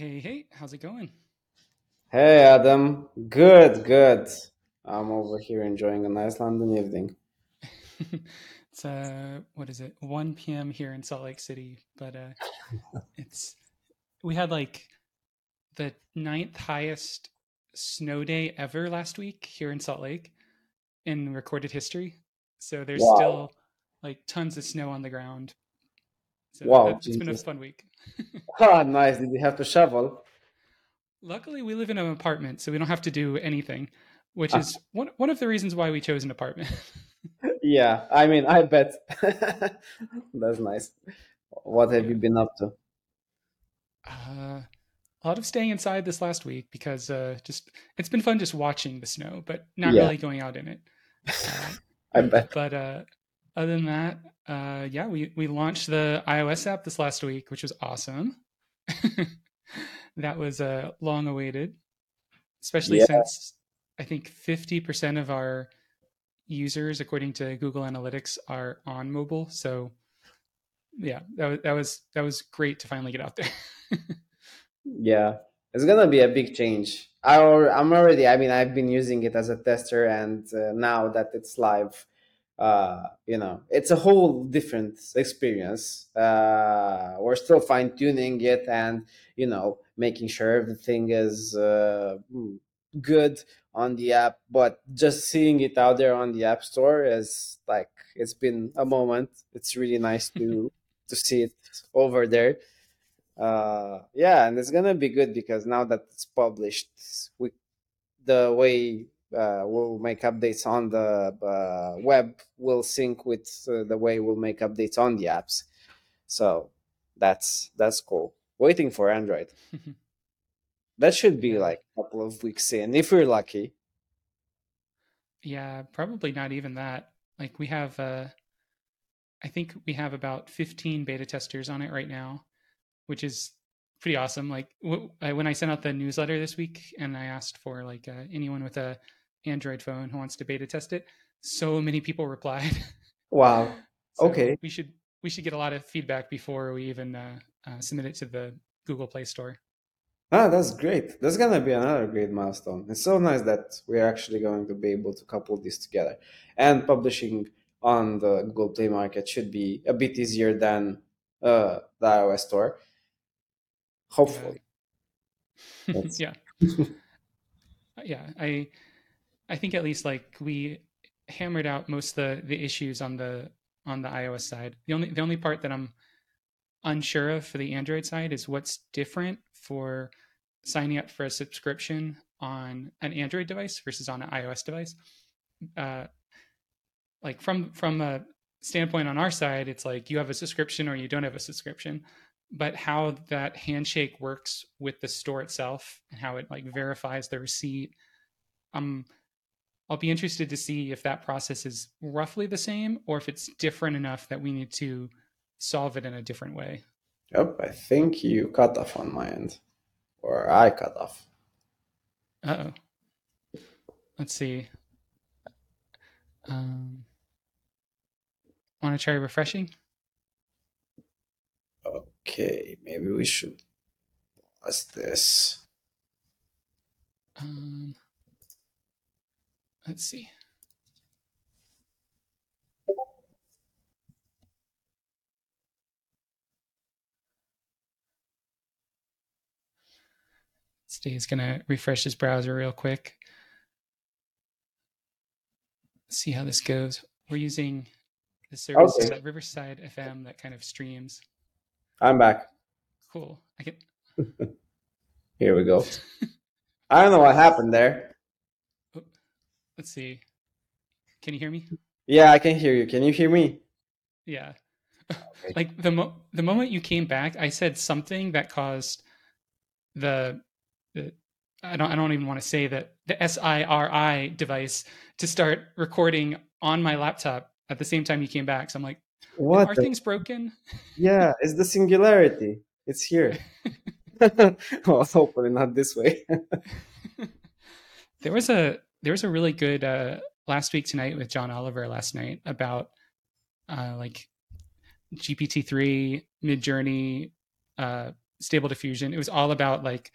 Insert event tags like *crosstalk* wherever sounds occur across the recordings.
Hey, hey, how's it going? Hey Adam, good, good. I'm over here enjoying a nice London evening. *laughs* it's uh what is it? 1 p.m. here in Salt Lake City, but uh *laughs* it's we had like the ninth highest snow day ever last week here in Salt Lake in recorded history. So there's Wow, still like tons of snow on the ground. So wow, it's been a fun week. *laughs* *laughs* Ah, nice. Did you have to shovel? Luckily, we live in an apartment, so we don't have to do anything, which Ah, is one one of the reasons why we chose an apartment. *laughs* yeah, I mean, I bet. That's nice. What have you been up to? Uh, a lot of staying inside this last week because uh, just it's been fun just watching the snow, but not Yeah, really going out in it. Uh, I bet. but uh, other than that, uh, yeah, we we launched the iOS app this last week, which was awesome. *laughs* that was uh, long awaited, especially Yeah, since I think fifty percent of our users, according to Google Analytics, are on mobile. So yeah, that was that was that was great to finally get out there. *laughs* yeah. It's gonna be a big change. I, I'm already, I mean, I've been using it as a tester, and uh, now that it's live, uh, you know, it's a whole different experience. Uh, we're still fine-tuning it and, you know, making sure everything is uh, mm, good on the app, but just seeing it out there on the App Store is like it's been a moment. It's really nice to *laughs* to see it over there. Uh, yeah, and it's gonna be good because now that it's published, we the way uh, we'll make updates on the uh, web will sync with uh, the way we'll make updates on the apps. So that's that's cool. Waiting for Android. *laughs* That should be like a couple of weeks in, if we're lucky. yeah, probably not even that. Like we have, uh, I think we have about fifteen beta testers on it right now, which is pretty awesome. Like w- I, when I sent out the newsletter this week and I asked for like uh, anyone with a Android phone who wants to beta test it, so many people replied. *laughs* Wow. so Okay. we should we should get a lot of feedback before we even uh, uh, submit it to the Google Play Store. Ah, that's great. That's gonna be another great milestone. It's so nice that we're actually going to be able to couple this together. And publishing on the Google Play Market should be a bit easier than uh, the iOS store. Hopefully. *laughs* That's yeah, *laughs* Uh, yeah. I I think at least like we hammered out most of the the issues on the on the iOS side. The only the only part that I'm unsure of for the Android side is what's different for signing up for a subscription on an Android device versus on an iOS device. Uh, like from from a standpoint on our side, it's like you have a subscription or you don't have a subscription. But how that handshake works with the store itself and how it like verifies the receipt, um, I'll be interested to see if that process is roughly the same or if it's different enough that we need to solve it in a different way. Yep, I think you cut off on my end. Or I cut off. Uh oh. Let's see. Um, want to try refreshing? Okay, maybe we should pause this. Um, let's see. Steve's gonna refresh his browser real quick. See how this goes. We're using the service Okay, at Riverside FM that kind of streams. I'm back. Cool. I can. *laughs* Here we go. I don't know what happened there. Let's see. Can you hear me? Yeah, I can hear you. Can you hear me? Yeah. Okay. like the mo- the moment you came back, I said something that caused the, the I don't I don't even want to say that the SIRI device to start recording on my laptop at the same time you came back. So I'm like, What are the? things broken? *laughs* Yeah, it's the singularity. It's here. *laughs* *laughs* Well, hopefully not this way. there was a there was a really good uh, last week tonight with John Oliver last night about uh, like GPT three, Midjourney, uh, Stable Diffusion. It was all about like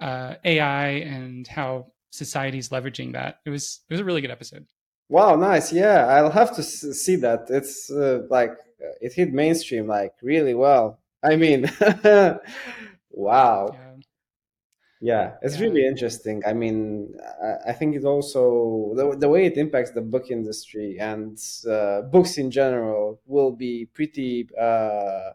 uh, AI and how society's leveraging that. It was it was a really good episode. Wow, nice. Yeah, I'll have to see that. It's uh, like it hit mainstream like really well. I mean, *laughs* wow. Yeah. Yeah, it's Yeah. really interesting. I mean, I, I think it also the, the way it impacts the book industry and uh, books in general will be pretty uh,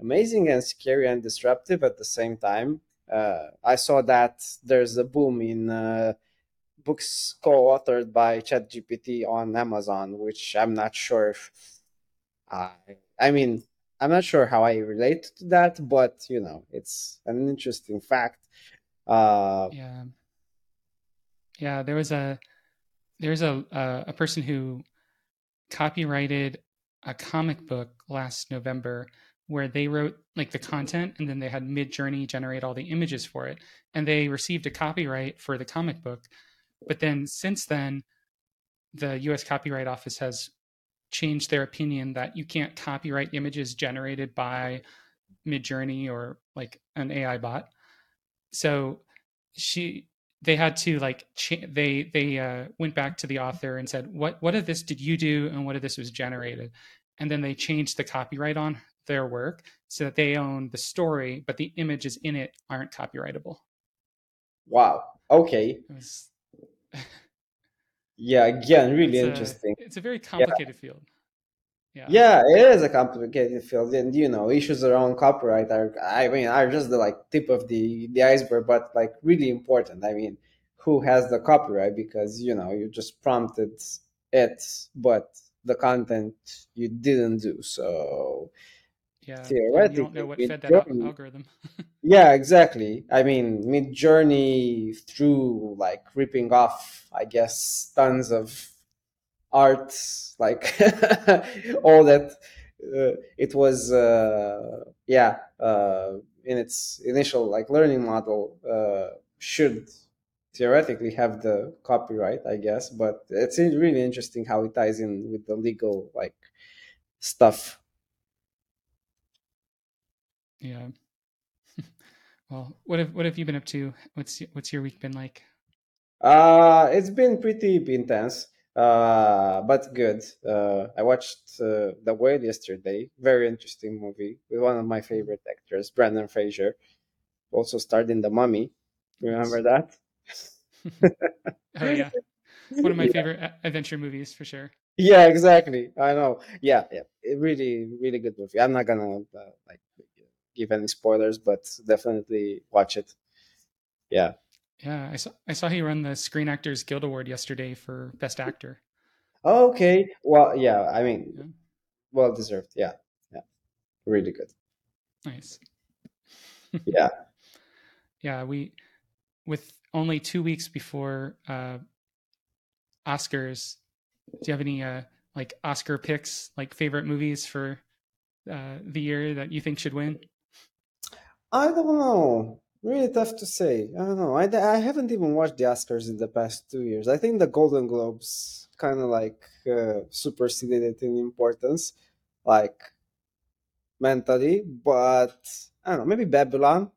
amazing and scary and disruptive at the same time. Uh, I saw that there's a boom in uh, books co-authored by ChatGPT on Amazon, which I'm not sure if I, I mean, I'm not sure how I relate to that, but you know, it's an interesting fact. Uh, Yeah. Yeah, there was a there's a a, a person who copyrighted a comic book last November where they wrote like the content and then they had Midjourney generate all the images for it and they received a copyright for the comic book. But then since then the US Copyright Office has changed their opinion that you can't copyright images generated by Midjourney or like an AI bot. So she they had to like cha- they they uh, went back to the author and said what what of this did you do and what of this was generated and then they changed the copyright on their work so that they own the story but the images in it aren't copyrightable wow. Okay. was *laughs* Yeah. Again, really it's a interesting. it's a very Yeah. complicated field yeah Yeah, it is a complicated field, and you know, issues around copyright are, I mean, are just the like tip of the the iceberg, but like really important. I mean, who has the copyright? Because you know, you just prompted it, but the content you didn't do. So yeah and you don't know theoretically, what fed that algorithm *laughs* yeah, exactly. I mean, Midjourney through like ripping off, I guess, tons of art like *laughs* all that uh, it was uh, yeah uh, in its initial like learning model uh, should theoretically have the copyright i guess but it's really interesting how it ties in with the legal like stuff. Yeah. *laughs* Well what have what have you been up to? What's what's your week been like? Uh it's been pretty intense uh but good. Uh i watched uh, the whale yesterday. Very interesting movie with one of my favorite actors Brendan Fraser. Also starred in the mummy. Remember that? *laughs* Oh yeah. One of my *laughs* yeah. favorite adventure movies for sure. Yeah exactly. I know. Yeah yeah. Really really good movie. I'm not gonna uh, like give any spoilers but definitely watch it. Yeah Yeah, I saw I saw he won the Screen Actors Guild Award yesterday for Best Actor. okay well yeah i mean Yeah, well deserved yeah yeah really good nice. *laughs* yeah Yeah, we with only two weeks before uh, Oscars. Do you have any uh, like Oscar picks, like favorite movies for uh, the year that you think should win? i don't know really tough to say i don't know i, I haven't even watched the oscars in the past two years i think the golden globes kind of like uh, superseded it in importance like mentally, but I don't know, maybe Babylon,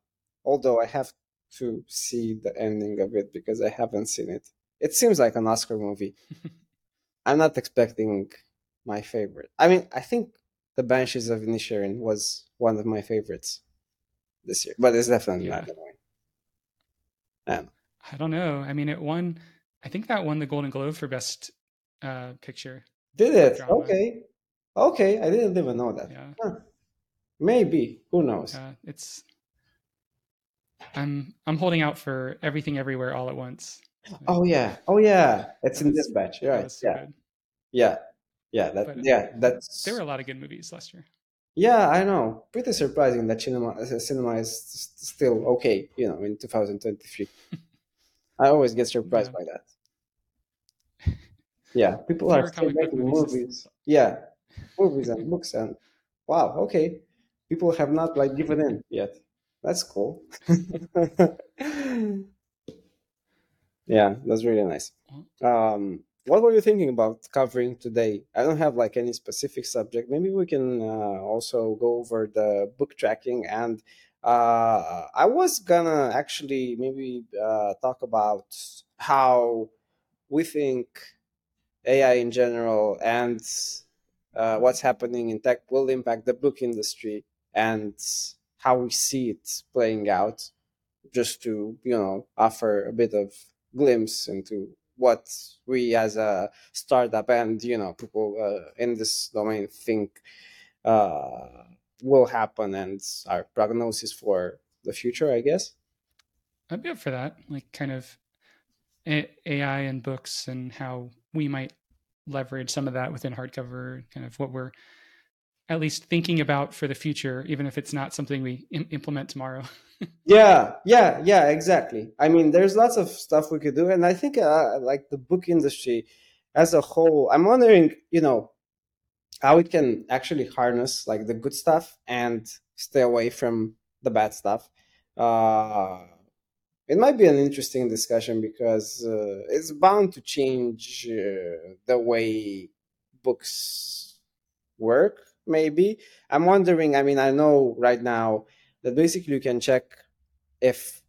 although I have to see the ending of it because I haven't seen it. It seems like an Oscar movie. *laughs* I'm not expecting my favorite. I mean, I think The Banshees of Inisherin was one of my favorites this year, but it's definitely not yeah, win. I don't know. I don't know. I mean, it won. I think that won the Golden Globe for Best uh, Picture Did it? drama. Okay. Okay, I didn't even know that. Yeah, Huh. Maybe. Who knows? yeah. It's I'm I'm holding out for Everything Everywhere All at Once. Oh yeah. Oh yeah. It's in Dispatch. that Right. so Yeah. Yeah. Yeah. That. But Yeah. That's. there were a lot of good movies last year. Yeah. I know. Pretty surprising that cinema uh, cinema is still okay. You know, in 2023. I always get surprised Yeah, by that. Yeah. People are still making movies. Movies. Yeah. Movies and books and wow. Okay. People have not like given in yet. That's cool. *laughs* yeah. That's really nice. Um. What were you thinking about covering today? I don't have like any specific subject. Maybe we can uh, also go over the book tracking and uh, I was gonna actually maybe uh, talk about how we think AI in general and uh, what's happening in tech will impact the book industry and how we see it playing out, just to you know offer a bit of glimpse into what we as a startup and you know people uh, in this domain think uh, will happen and our prognosis for the future, I guess. I'd be up for that, like kind of AI and books and how we might leverage some of that within hardcover, kind of what we're at least thinking about for the future, even if it's not something we Im- implement tomorrow. *laughs* yeah, yeah, yeah, exactly. I mean, there's lots of stuff we could do, and I think uh, like the book industry as a whole, I'm wondering, you know, how it can actually harness like the good stuff and stay away from the bad stuff. Uh, it might be an interesting discussion because uh, it's bound to change uh, the way books work maybe i'm wondering i mean i know right now that basically you can check if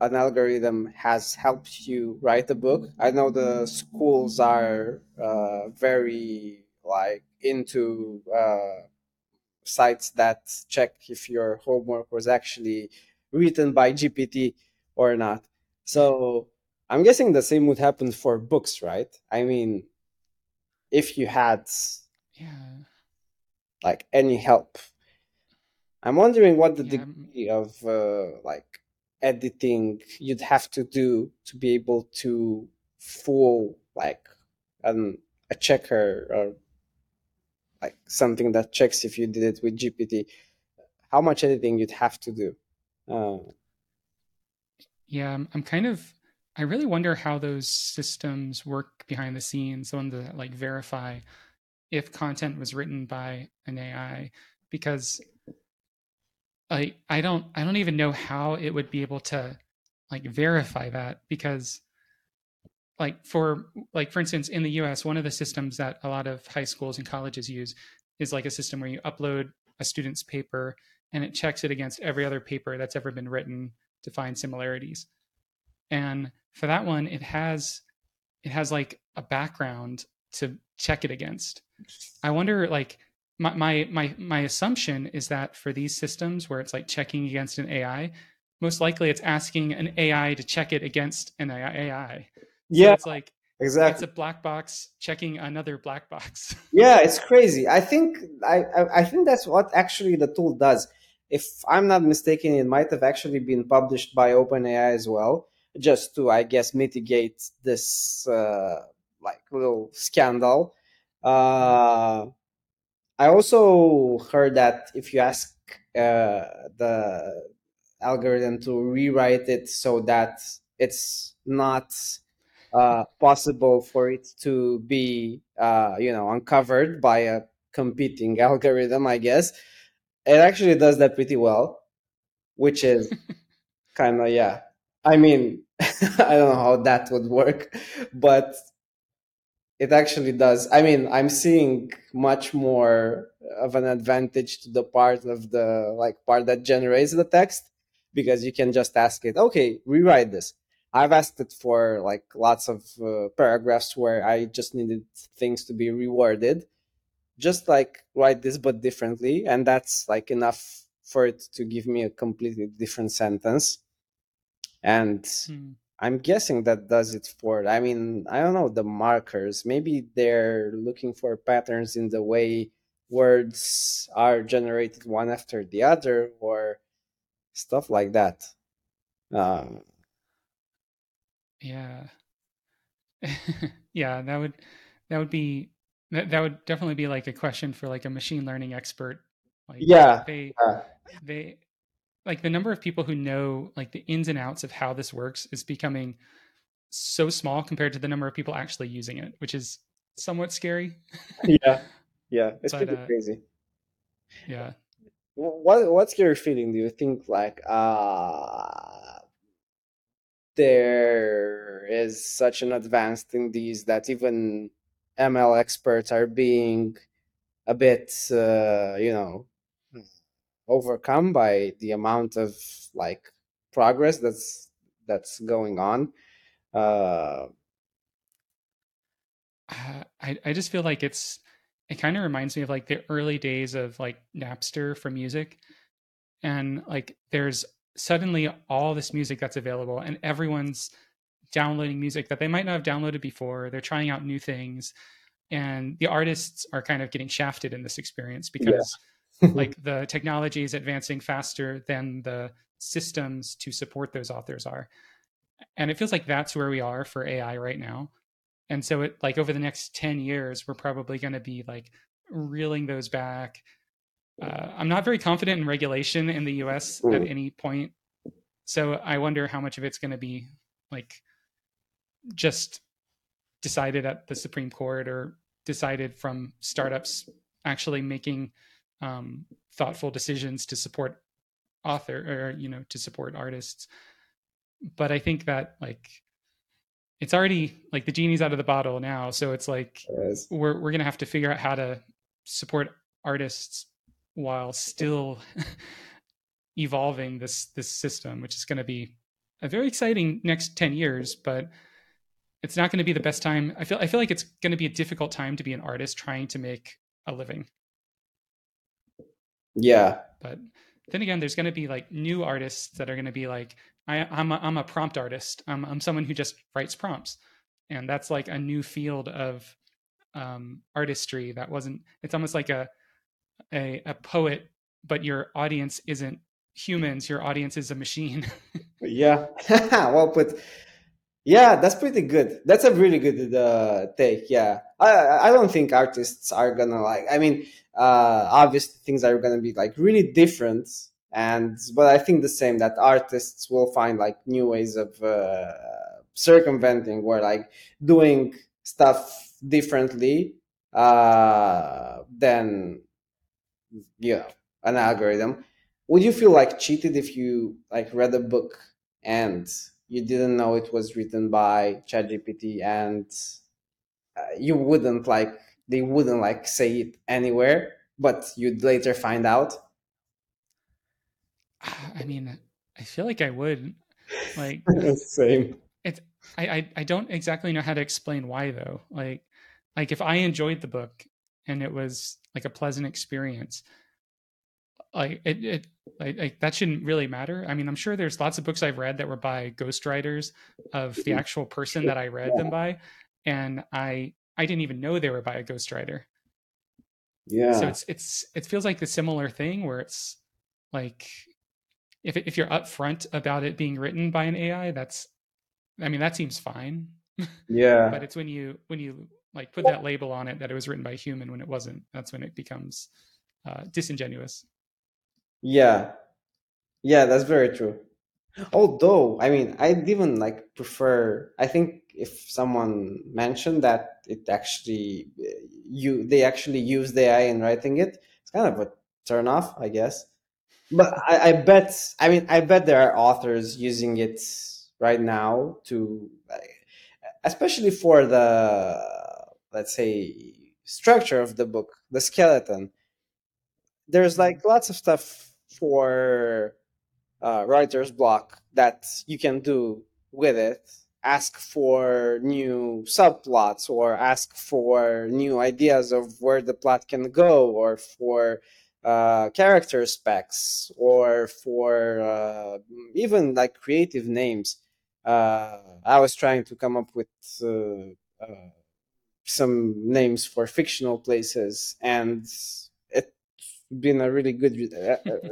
an algorithm has helped you write a book i know the schools are uh, very like into uh, sites that check if your homework was actually written by gpt or not. So I'm guessing the same would happen for books, right? I mean, if you had yeah like any help, I'm wondering what the yeah. degree of uh, like editing you'd have to do to be able to fool like um, a checker or like something that checks if you did it with GPT. How much editing you'd have to do? Uh, yeah, I'm, I'm kind of I really wonder how those systems work behind the scenes, the one to like verify if content was written by an AI, because I I don't I don't even know how it would be able to like verify that because like for like for instance in the US one of the systems that a lot of high schools and colleges use is like a system where you upload a student's paper and it checks it against every other paper that's ever been written to find similarities. And for that one, it has it has like a background to check it against. I wonder like my my my my assumption is that for these systems where it's like checking against an AI, most likely it's asking an AI to check it against an AI. So yeah, it's like exactly it's a black box checking another black box. *laughs* yeah, it's crazy. I think I, I I think that's what actually the tool does if I'm not mistaken, it might have actually been published by OpenAI as well, just to, I guess, mitigate this uh, like little scandal. Uh, I also heard that if you ask uh, the algorithm to rewrite it so that it's not uh, possible for it to be, uh, you know, uncovered by a competing *laughs* algorithm, I guess it actually does that pretty well, which is *laughs* kind of yeah. I mean, *laughs* I don't know how that would work, but it actually does. I mean, I'm seeing much more of an advantage to the part of the like part that generates the text because you can just ask it, okay, rewrite this. I've asked it for like lots of uh, paragraphs where I just needed things to be reworded just like write this but differently and that's like enough for it to give me a completely different sentence and mm. I'm guessing that does it for i mean i don't know the markers maybe they're looking for patterns in the way words are generated one after the other or stuff like that um, yeah *laughs* yeah that would that would be that, that would definitely be like a question for like a machine learning expert. Like yeah. They yeah. they like the number of people who know like the ins and outs of how this works is becoming so small compared to the number of people actually using it, which is somewhat scary. *laughs* yeah. Yeah. It's but, pretty uh, crazy. Yeah. What what's your feeling? Do you think like uh there is such an advance in these that even ML experts are being a bit, uh, you know, overcome by the amount of like progress that's that's going on. Uh, I I just feel like it's it kind of reminds me of like the early days of like Napster for music, and like there's suddenly all this music that's available, and everyone's downloading music that they might not have downloaded before. They're trying out new things, and the artists are kind of getting shafted in this experience because yeah. *laughs* like the technology is advancing faster than the systems to support those authors are. And it feels like that's where we are for ai right now. And so it like over the next 10 years we're probably going to be like reeling those back. Uh, i'm not very confident in regulation in the us at any point. So i wonder how much of it's going to be like just decided at the supreme court or decided from startups actually making um, thoughtful decisions to support author or you know to support artists. But i think that like it's already like the genie's out of the bottle now. So it's like we're we're going to have to figure out how to support artists while still *laughs* evolving this this system which is going to be a very exciting next 10 years but it's not going to be the best time. I feel i feel like it's going to be a difficult time to be an artist trying to make a living yeah but then again there's going to be like new artists that are going to be like I, am a, I'm a prompt artist. I'm, I'm someone who just writes prompts, and that's like a new field of um, artistry that wasn't. It's almost like a, a a poet, but your audience isn't humans. Your audience is a machine. *laughs* yeah, *laughs* well put. Yeah, that's pretty good. That's a really good uh, take. Yeah, I I don't think artists are gonna like. I mean, uh, obviously things are gonna be like really different and but i think the same that artists will find like new ways of uh, circumventing or like doing stuff differently uh, than you know an algorithm would you feel like cheated if you like read a book and you didn't know it was written by ChatGPT and uh, you wouldn't like they wouldn't like say it anywhere but you'd later find out *sighs* I mean, I feel like I would. Like *laughs* same. It's I, I I don't exactly know how to explain why though. Like like if I enjoyed the book and it was like a pleasant experience, like it, it like, like, that shouldn't really matter. I mean, I'm sure there's lots of books I've read that were by ghostwriters of the mm-hmm. actual person that I read yeah. them by, and I I didn't even know they were by a ghostwriter. Yeah. So it's it's it feels like the similar thing where it's like if if you're upfront about it being written by an AI, that's I mean that seems fine. *laughs* Yeah. but it's when you when you like put that label on it that it was written by a human when it wasn't. That's when it becomes uh, disingenuous. Yeah, yeah, that's very true. Although, I mean, I'd even like prefer. I think if someone mentioned that it actually eh, you they actually use the AI in writing it, it's kind of a turn off, I guess but I, I, bet i mean i bet there are authors using it right now to especially for the let's say structure of the book the skeleton there's like lots of stuff for uh, writer's block that you can do with it ask for new subplots or ask for new ideas of where the plot can go or for uh, character specs or for uh, even like creative names. Uh, I was trying to come up with uh, uh, some names for fictional places, and been a really good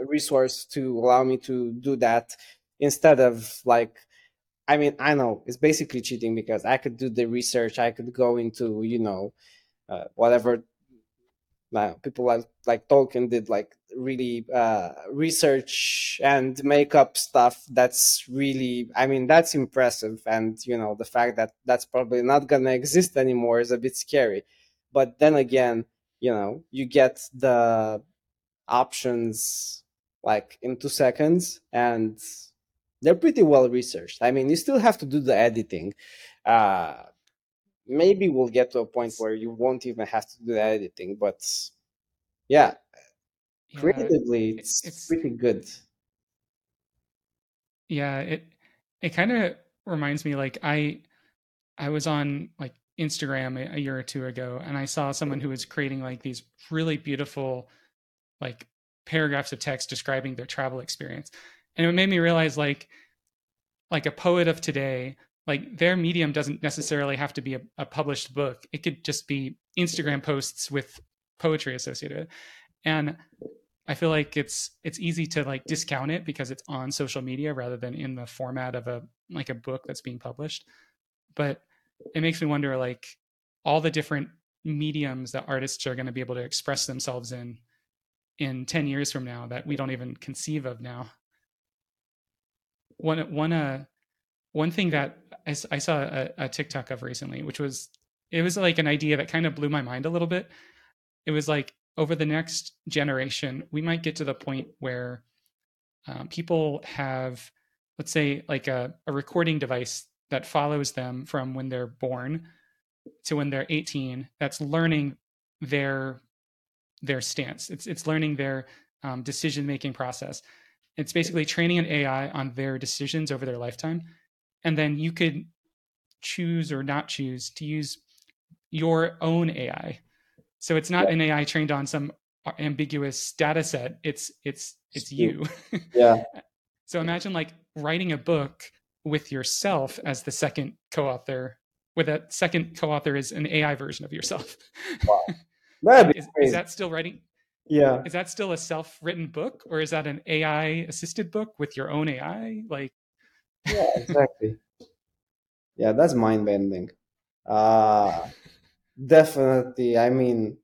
resource to allow me to do that instead of like I mean, I know it's basically cheating because I could do the research. I could go into, you know, uh, whatever uh, people like like Tolkien did like really uh, research and make up stuff that's really I mean that's impressive and you know the fact that that's probably not gonna exist anymore is a bit scary but then again you know you get the options like in two seconds and they're pretty well researched. I mean, you still have to do the editing. Uh, maybe we'll get to a point where you won't even have to do the editing, but yeah, Yeah, creatively, it's it's pretty good. yeah, it it kind of reminds me like I I was on like Instagram a, a year or two ago and I saw someone who was creating like these really beautiful like paragraphs of text describing their travel experience. And it made me realize like like a poet of today, like their medium doesn't necessarily have to be a, a published book. It could just be Instagram posts with poetry associated. And I feel like it's it's easy to like discount it because it's on social media rather than in the format of a like a book that's being published. But it makes me wonder like all the different mediums that artists are going to be able to express themselves in in 10 years from now that we don't even conceive of now. One one uh one thing that I I saw a, a TikTok of recently, which was it was like an idea that kind of blew my mind a little bit. It was like over the next generation, we might get to the point where um, people have, let's say, like a, a recording device that follows them from when they're born to when they're 18 that's learning their their stance. It's it's learning their um, decision making process. It's basically training an ai on their decisions over their lifetime. And then you could choose or not choose to use your own ai so it's not Yeah. an ai trained on some ambiguous data set. It's it's it's you. *laughs* Yeah, so imagine like writing a book with yourself as the second co-author where that second co-author is an ai version of yourself *laughs* that'd be is, is that still writing yeah, is that still a self-written book or is that an ai assisted book with your own ai like yeah, exactly. *laughs* Yeah, that's mind bending. Uh, definitely. I mean,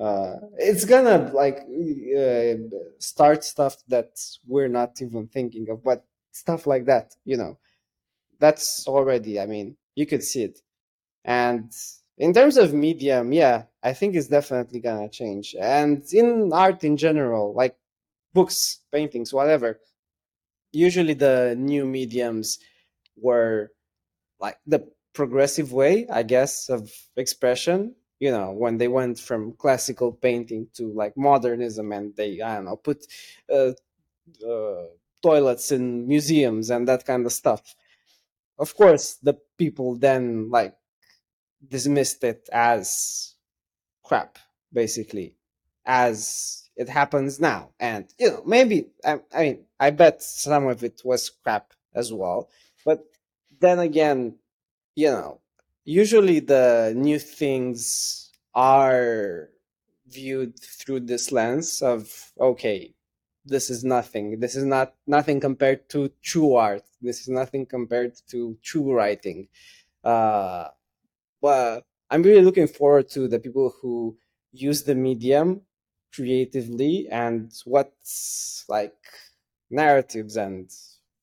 uh, it's gonna like uh, start stuff that we're not even thinking of, but stuff like that, you know, that's already. I mean, you could see it. And in terms of medium, yeah, I think it's definitely gonna change. And in art in general, like books, paintings, whatever, usually the new mediums were like the progressive way, I guess, of expression. You know, when they went from classical painting to like modernism, and they I don't know put uh, uh, toilets in museums and that kind of stuff. Of course, the people then like dismissed it as crap, basically, as it happens now. And you know, maybe I, I mean, I bet some of it was crap as well. But then again, you know, usually the new things are viewed through this lens of okay, this is nothing. This is not nothing compared to true art. This is nothing compared to true writing. Uh, I'm really looking forward to the people who use the medium creatively and what's like narratives and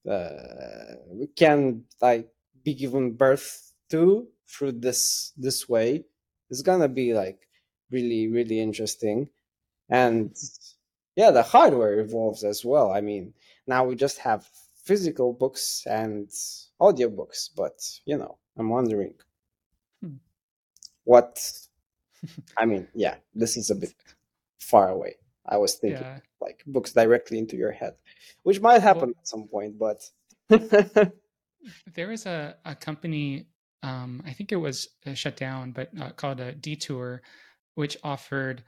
uh, can like be given birth to through this this way is gonna be like really really interesting and yeah the hardware evolves as well i mean now we just have physical books and audiobooks but you know i'm wondering. What? *laughs* I mean yeah this is a bit far away. I was thinking yeah. like books directly into your head which might happen well at some point but *laughs* there was a, a company um, i think it was uh, shut down but uh, called a detour which offered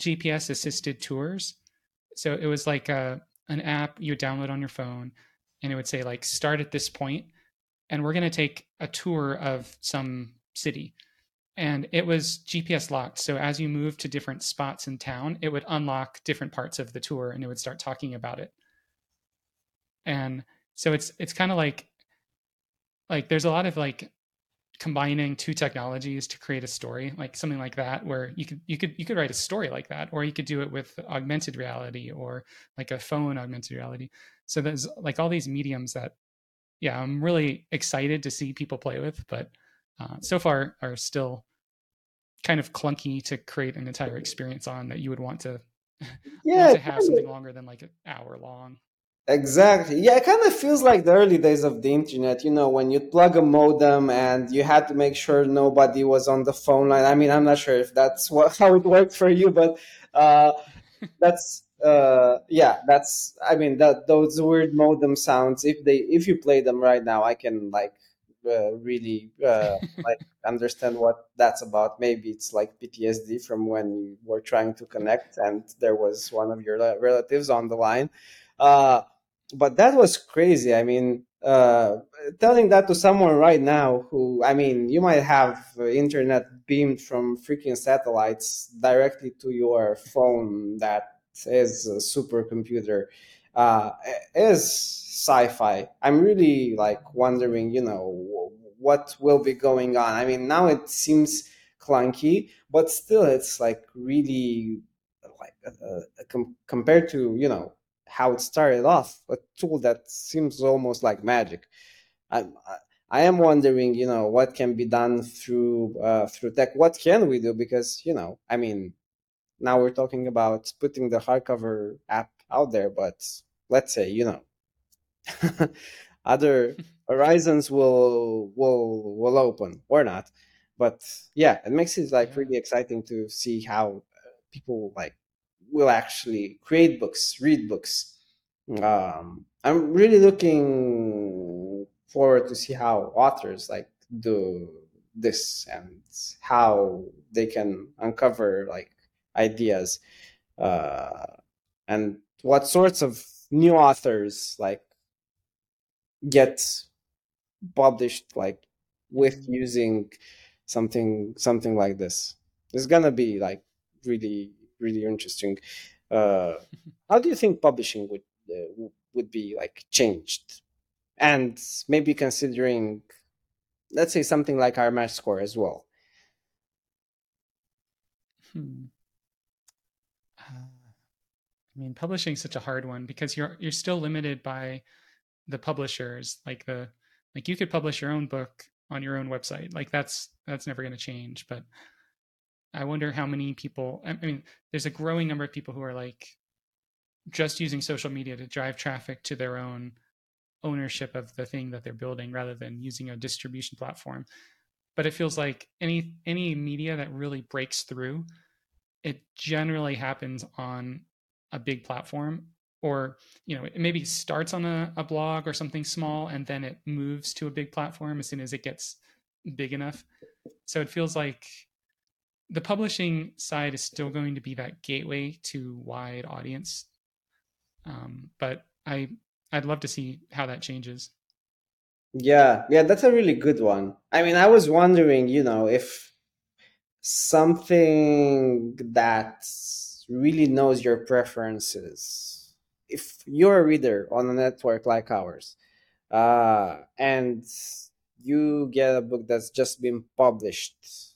gps assisted tours. So it was like a an app you would download on your phone and it would say like start at this point and we're going to take a tour of some city and it was gps locked. So as you move to different spots in town it would unlock different parts of the tour and it would start talking about it. And so it's it's kind of like like there's a lot of like combining two technologies to create a story like something like that where you could you could you could write a story like that or you could do it with augmented reality or like a phone augmented reality. So there's like all these mediums that yeah i'm really excited to see people play with but uh, so far are still kind of clunky to create an entire experience on that you would want to *laughs* yeah want to have something longer than like an hour long Exactly. Yeah, it kind of feels like the early days of the internet, you know, when you plug a modem and you had to make sure nobody was on the phone line. I mean, I'm not sure if that's what *laughs* how it worked for you, but uh, *laughs* that's uh, yeah, that's I mean that those weird modem sounds. If they if you play them right now, I can like uh, really uh, *laughs* like understand what that's about. Maybe it's like PTSD from when you were trying to connect and there was one of your relatives on the line. Uh, but that was crazy. I mean, uh, telling that to someone right now who, I mean, you might have internet beamed from freaking satellites directly to your phone that is a supercomputer uh, is sci-fi. I'm really like wondering, you know, what will be going on. I mean, now it seems clunky, but still, it's like really like uh, com- compared to you know how it started off, a tool that seems almost like magic. I, I am wondering, you know, what can be done through uh, through tech. What can we do? Because you know, I mean, now we're talking about putting the hardcover app out there, but let's say, you know, *laughs* other *laughs* horizons will will will open or not. But yeah, it makes it like really exciting to see how people like will actually create books, read books. Um, I'm really looking forward to see how authors like do this and how they can uncover like ideas uh, and what sorts of new authors like get published like with using something something like this it's gonna be like really really interesting. Uh, *laughs* how do you think publishing would uh, would be like changed? And maybe considering, let's say, something like our match score as well. Hmm. I mean, publishing is such a hard one because you're you're still limited by the publishers. Like the like you could publish your own book on your own website. Like that's that's never going to change. But I wonder how many people. I mean, there's a growing number of people who are like just using social media to drive traffic to their own ownership of the thing that they're building rather than using a distribution platform. But it feels like any any media that really breaks through, it generally happens on a big platform or you know it maybe starts on a, a blog or something small and then it moves to a big platform as soon as it gets big enough. So it feels like the publishing side is still going to be that gateway to wide audience. Um, but i i'd love to see how that changes. Yeah yeah that's a really good one. I mean i was wondering you know if something that really knows your preferences if you're a reader on a network like ours uh, and you get a book that's just been published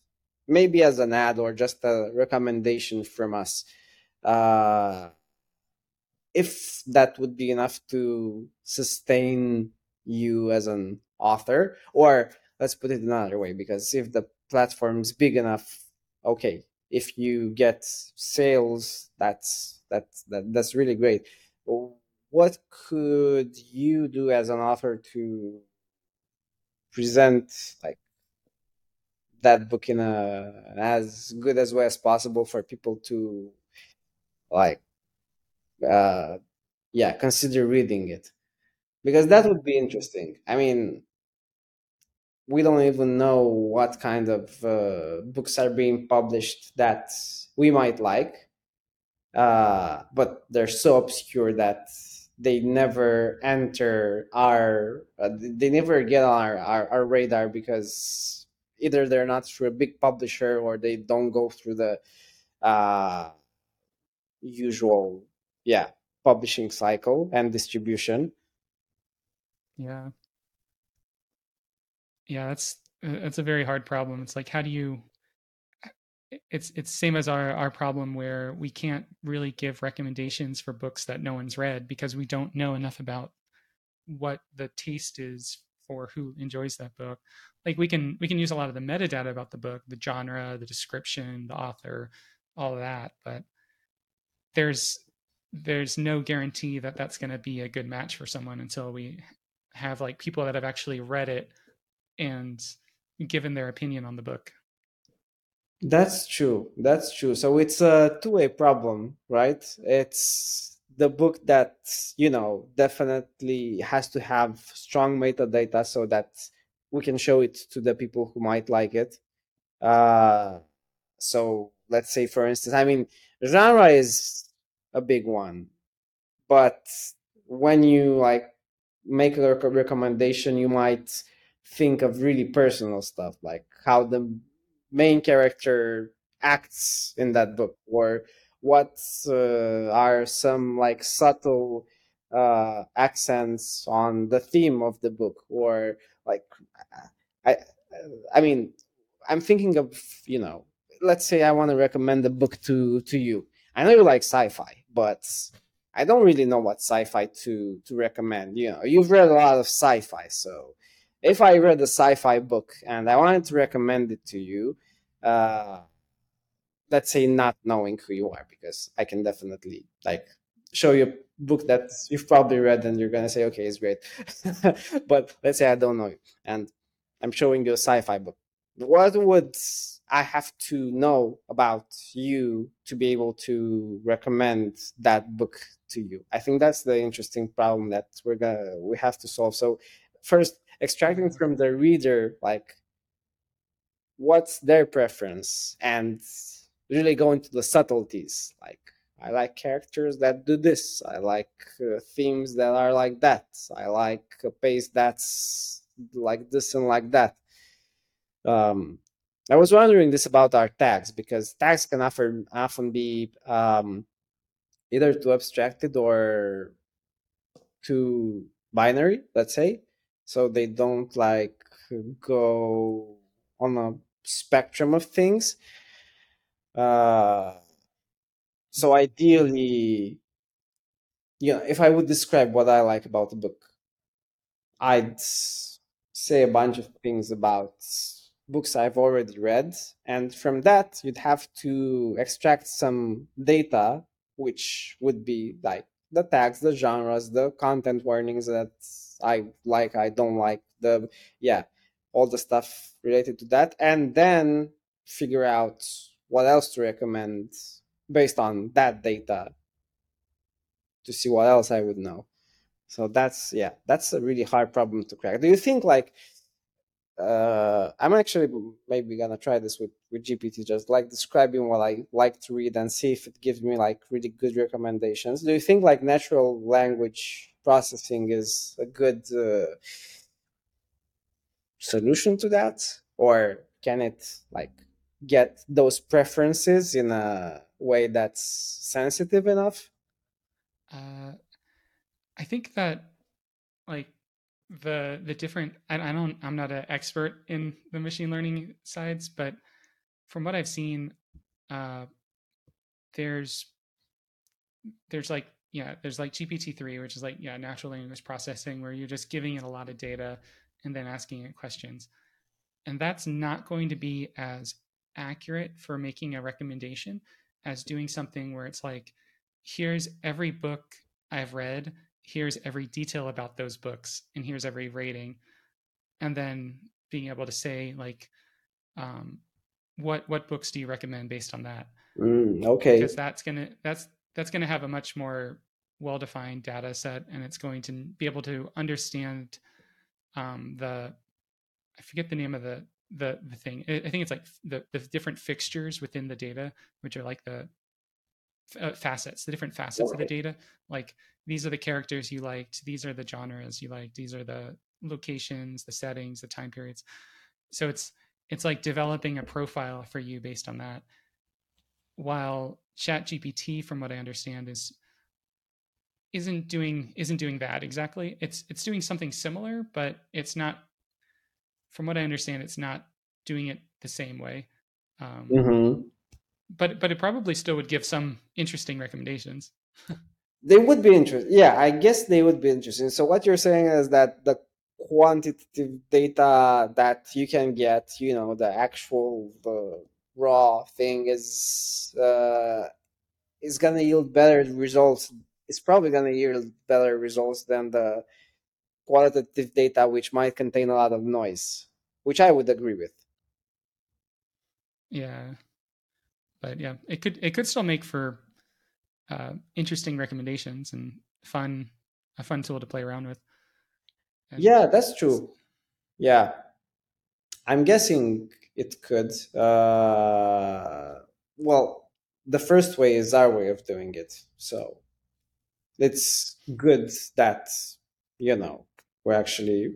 maybe as an ad or just a recommendation from us. Uh, if that would be enough to sustain you as an author, or let's put it another way, because if the platform's big enough, okay, if you get sales, that's that's that, that's really great. What could you do as an author to present like that book in a as good as way as possible for people to like uh yeah consider reading it because that would be interesting i mean we don't even know what kind of uh, books are being published that we might like. Uh, but they're so obscure that they never enter our uh, they never get on our, our, our radar because either they're not through a big publisher or they don't go through the uh, usual yeah publishing cycle and distribution. Yeah yeah that's uh, that's a very hard problem. It's like how do you it's it's same as our our problem where we can't really give recommendations for books that no one's read because we don't know enough about what the taste is for who enjoys that book. Like we can we can use a lot of the metadata about the book the genre the description the author all of that but there's there's no guarantee that that's going to be a good match for someone until we have like people that have actually read it and given their opinion on the book. That's true. That's true. So it's a two-way problem, right? It's the book that, you know, definitely has to have strong metadata so that we can show it to the people who might like it. Uh, so let's say, for instance, I mean, genre is a big one, but when you like make a recommendation, you might think of really personal stuff like how the main character acts in that book or what uh, are some like subtle uh, accents on the theme of the book or like i i mean i'm thinking of you know let's say i want to recommend a book to to you. I know you like sci-fi but i don't really know what sci-fi to to recommend you know. You've read a lot of sci-fi so if I read a sci-fi book and I wanted to recommend it to you, uh, let's say not knowing who you are, because I can definitely like show you a book that you've probably read and you're gonna say, okay, it's great. *laughs* but let's say I don't know you and I'm showing you a sci-fi book. What would I have to know about you to be able to recommend that book to you? I think that's the interesting problem that we're gonna we have to solve. So first extracting from the reader like what's their preference and really go into the subtleties like i like characters that do this. I like uh, themes that are like that. I like a pace that's like this and like that. Um, i was wondering this about our tags because tags can often often be um, either too abstracted or too binary let's say so they don't like go on a spectrum of things. Uh, so ideally, you know, if I would describe what I like about the book, I'd say a bunch of things about books I've already read, and from that you'd have to extract some data, which would be like the tags, the genres, the content warnings that I like, I don't like the yeah, all the stuff related to that, and then figure out what else to recommend based on that data to see what else I would know. So that's yeah, that's a really hard problem to crack. Do you think like uh, I'm actually maybe gonna try this with with GPT, just like describing what I like to read and see if it gives me like really good recommendations. Do you think like natural language processing is a good uh, solution to that, or can it like get those preferences in a way that's sensitive enough? Uh, I think that like the the different I, I don't i'm not an expert in the machine learning sides but from what i've seen uh there's there's like yeah there's like gpt-3 which is like yeah natural language processing where you're just giving it a lot of data and then asking it questions. And that's not going to be as accurate for making a recommendation as doing something where it's like here's every book i've read here's every detail about those books and here's every rating and then being able to say like um, what what books do you recommend based on that? Mm, okay. Because that's gonna that's that's gonna have a much more well defined data set and it's going to be able to understand um, the i forget the name of the the the thing i think it's like the the different fixtures within the data which are like the uh, facets, the different facets of the data. Like these are the characters you liked, these are the genres you liked, these are the locations, the settings, the time periods. So it's it's like developing a profile for you based on that. While ChatGPT, from what I understand, is isn't doing isn't doing that exactly. It's it's doing something similar, but it's not. From what I understand, it's not doing it the same way. Um, mm-hmm but but it probably still would give some interesting recommendations. *laughs* they would be interesting. Yeah, I guess they would be interesting. So what you're saying is that the quantitative data that you can get, you know, the actual the raw thing is uh, is going to yield better results. It's probably going to yield better results than the qualitative data, which might contain a lot of noise, which I would agree with. Yeah, but yeah, it could it could still make for uh, interesting recommendations and fun a fun tool to play around with. And yeah, that's true. Yeah, I'm guessing it could. Uh, well, the first way is our way of doing it, so it's good that you know we're actually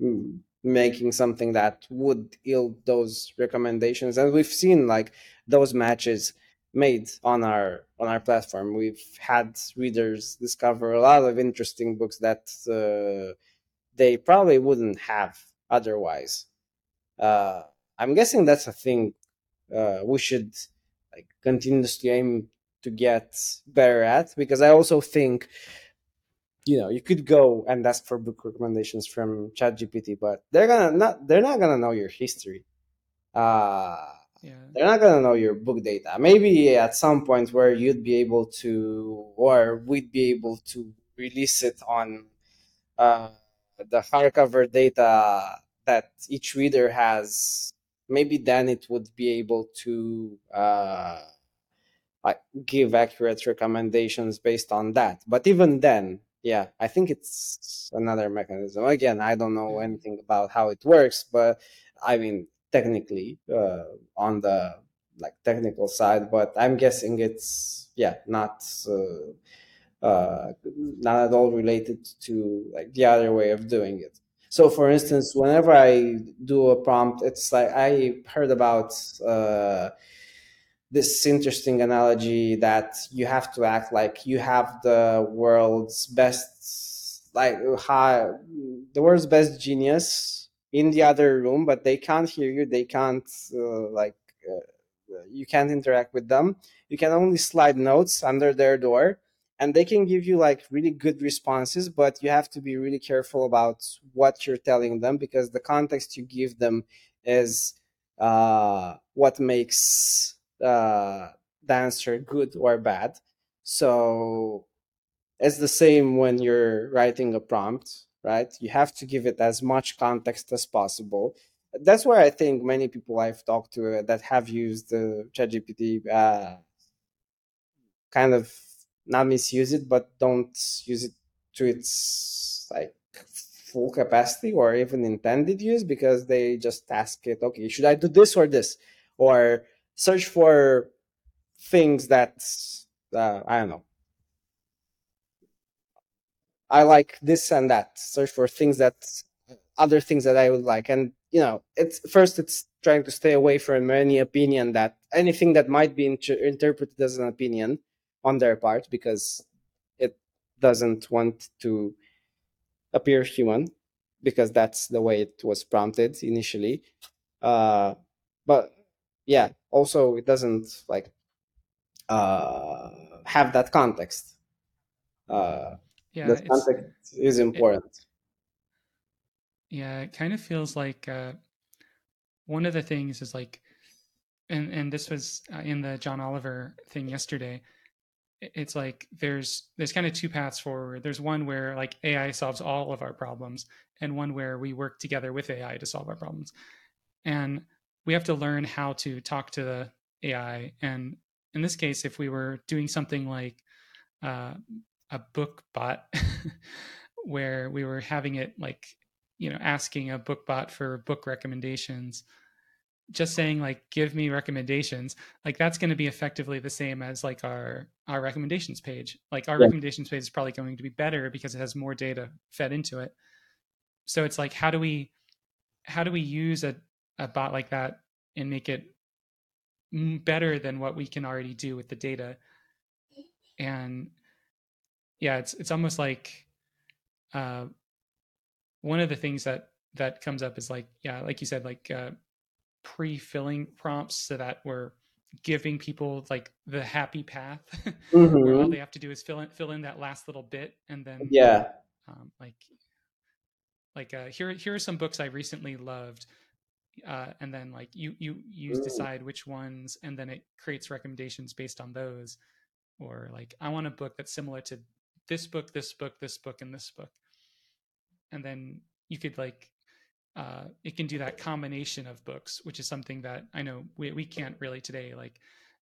mm, making something that would yield those recommendations. And we've seen like those matches made on our on our platform. We've had readers discover a lot of interesting books that uh, they probably wouldn't have otherwise. Uh, i'm guessing that's a thing uh, we should like continuously aim to get better at because i also think you know you could go and ask for book recommendations from ChatGPT, but they're gonna not they're not gonna know your history. Uh, yeah. They're not gonna know your book data. Maybe at some point where you'd be able to, or we'd be able to release it on uh, the hardcover data that each reader has. Maybe then it would be able to uh, like give accurate recommendations based on that. But even then, yeah i think it's another mechanism. Again i don't know anything about how it works but i mean technically uh, on the like technical side but i'm guessing it's yeah not uh, uh, not at all related to like the other way of doing it. So for instance whenever i do a prompt it's like i heard about uh, this interesting analogy that you have to act like you have the world's best like high, the world's best genius in the other room but they can't hear you. They can't uh, like uh, you can't interact with them. You can only slide notes under their door and they can give you like really good responses but you have to be really careful about what you're telling them because the context you give them is uh, what makes uh, answer good or bad. So it's the same when you're writing a prompt, right? You have to give it as much context as possible. That's why I think many people I've talked to that have used the ChatGPT uh, kind of not misuse it, but don't use it to its like full capacity or even intended use because they just ask it, okay, should I do this or this? Or search for things that uh, I don't know. I like this and that. Search for things that other things that I would like, and you know, it's first it's trying to stay away from any opinion that anything that might be inter- interpreted as an opinion on their part because it doesn't want to appear human because that's the way it was prompted initially. Uh, but yeah, also it doesn't like uh, have that context. Uh, yeah, the context is important. It, yeah, it kind of feels like uh, one of the things is like, and and this was uh, in the John Oliver thing yesterday. It's like there's there's kind of two paths forward. There's one where like AI solves all of our problems, and one where we work together with AI to solve our problems. And we have to learn how to talk to the AI. And in this case, if we were doing something like uh, a book bot, *laughs* where we were having it like, you know, asking a book bot for book recommendations, just saying like, give me recommendations, like that's going to be effectively the same as like our our recommendations page. Like our yeah. recommendations page is probably going to be better because it has more data fed into it. So it's like, how do we how do we use a a bot like that and make it better than what we can already do with the data and yeah it's it's almost like uh, one of the things that that comes up is like yeah like you said like uh, pre-filling prompts so that we're giving people like the happy path mm-hmm. *laughs* where all mm-hmm. they have to do is fill in fill in that last little bit and then yeah um, like like uh, here here are some books I recently loved uh, and then like you you you decide which ones and then it creates recommendations based on those or like I want a book that's similar to this book, this book, this book, and this book. And then you could like uh, it can do that combination of books, which is something that I know we, we can't really today. Like,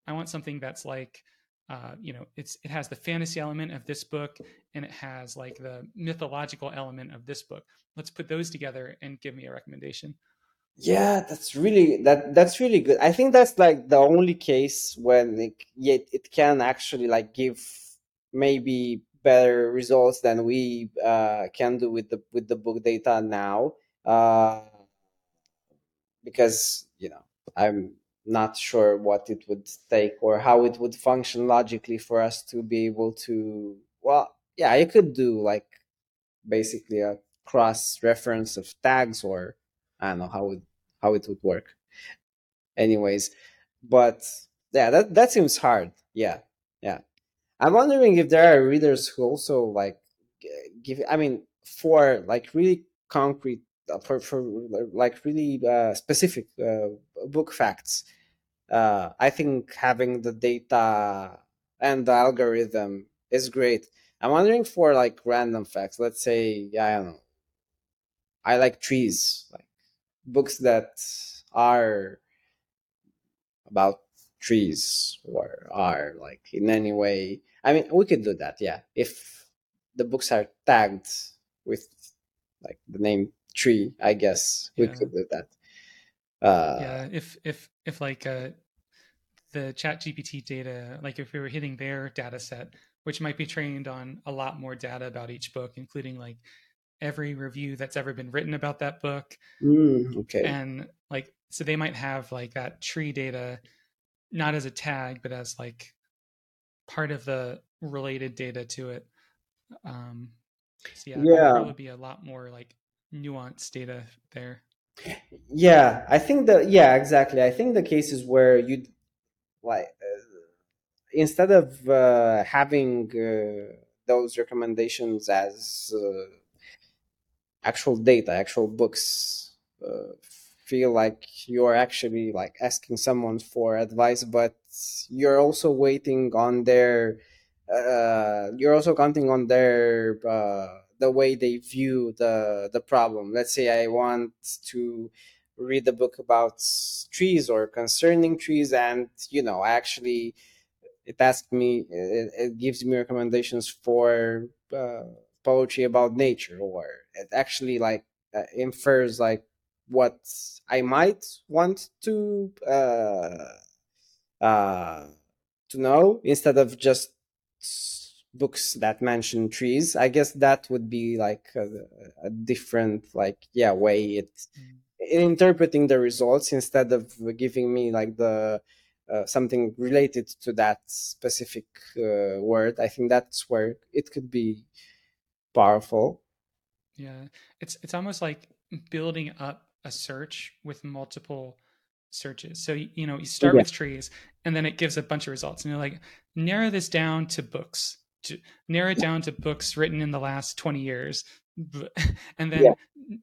I want something that's like, uh, you know, it's it has the fantasy element of this book and it has like the mythological element of this book. Let's put those together and give me a recommendation. Yeah, that's really that that's really good. I think that's like the only case when it, yet it can actually like give maybe better results than we uh, can do with the with the book data now uh, because you know I'm not sure what it would take or how it would function logically for us to be able to. Well, yeah, you could do like basically a cross reference of tags or I don't know how it how it would work. Anyways, but yeah, that that seems hard. Yeah, yeah. I'm wondering if there are readers who also like give. I mean, for like really concrete uh, for, for like really uh, specific uh, book facts. Uh, I think having the data and the algorithm is great. I'm wondering for like random facts. Let's say, yeah, I don't know. I like trees, like books that are about trees or are like in any way. I mean, we could do that, yeah. If the books are tagged with like the name tree i guess we yeah. could do that uh, yeah if if if like uh the chat gpt data like if we were hitting their data set which might be trained on a lot more data about each book including like every review that's ever been written about that book mm, okay and like so they might have like that tree data not as a tag but as like part of the related data to it um so yeah, yeah. there would be a lot more like nuanced data there. Yeah, I think that yeah, exactly. I think the cases where you'd like uh, instead of uh, having uh, those recommendations as uh, actual data, actual books, uh, feel like you're actually like asking someone for advice, but you're also waiting on their. Uh, you're also counting on their the way they view the the problem. Let's say I want to read a book about trees or concerning trees, and you know, actually, it asks me, it, it gives me recommendations for uh, poetry about nature, or it actually like uh, infers like what I might want to uh, uh, to know instead of just books that mention trees i guess that would be like a, a different like yeah way it mm. interpreting the results instead of giving me like the uh, something related to that specific uh, word i think that's where it could be powerful yeah it's it's almost like building up a search with multiple searches so you know you start yeah. with trees and then it gives a bunch of results and you're like narrow this down to books to narrow it down to books written in the last 20 years *laughs* and then yeah.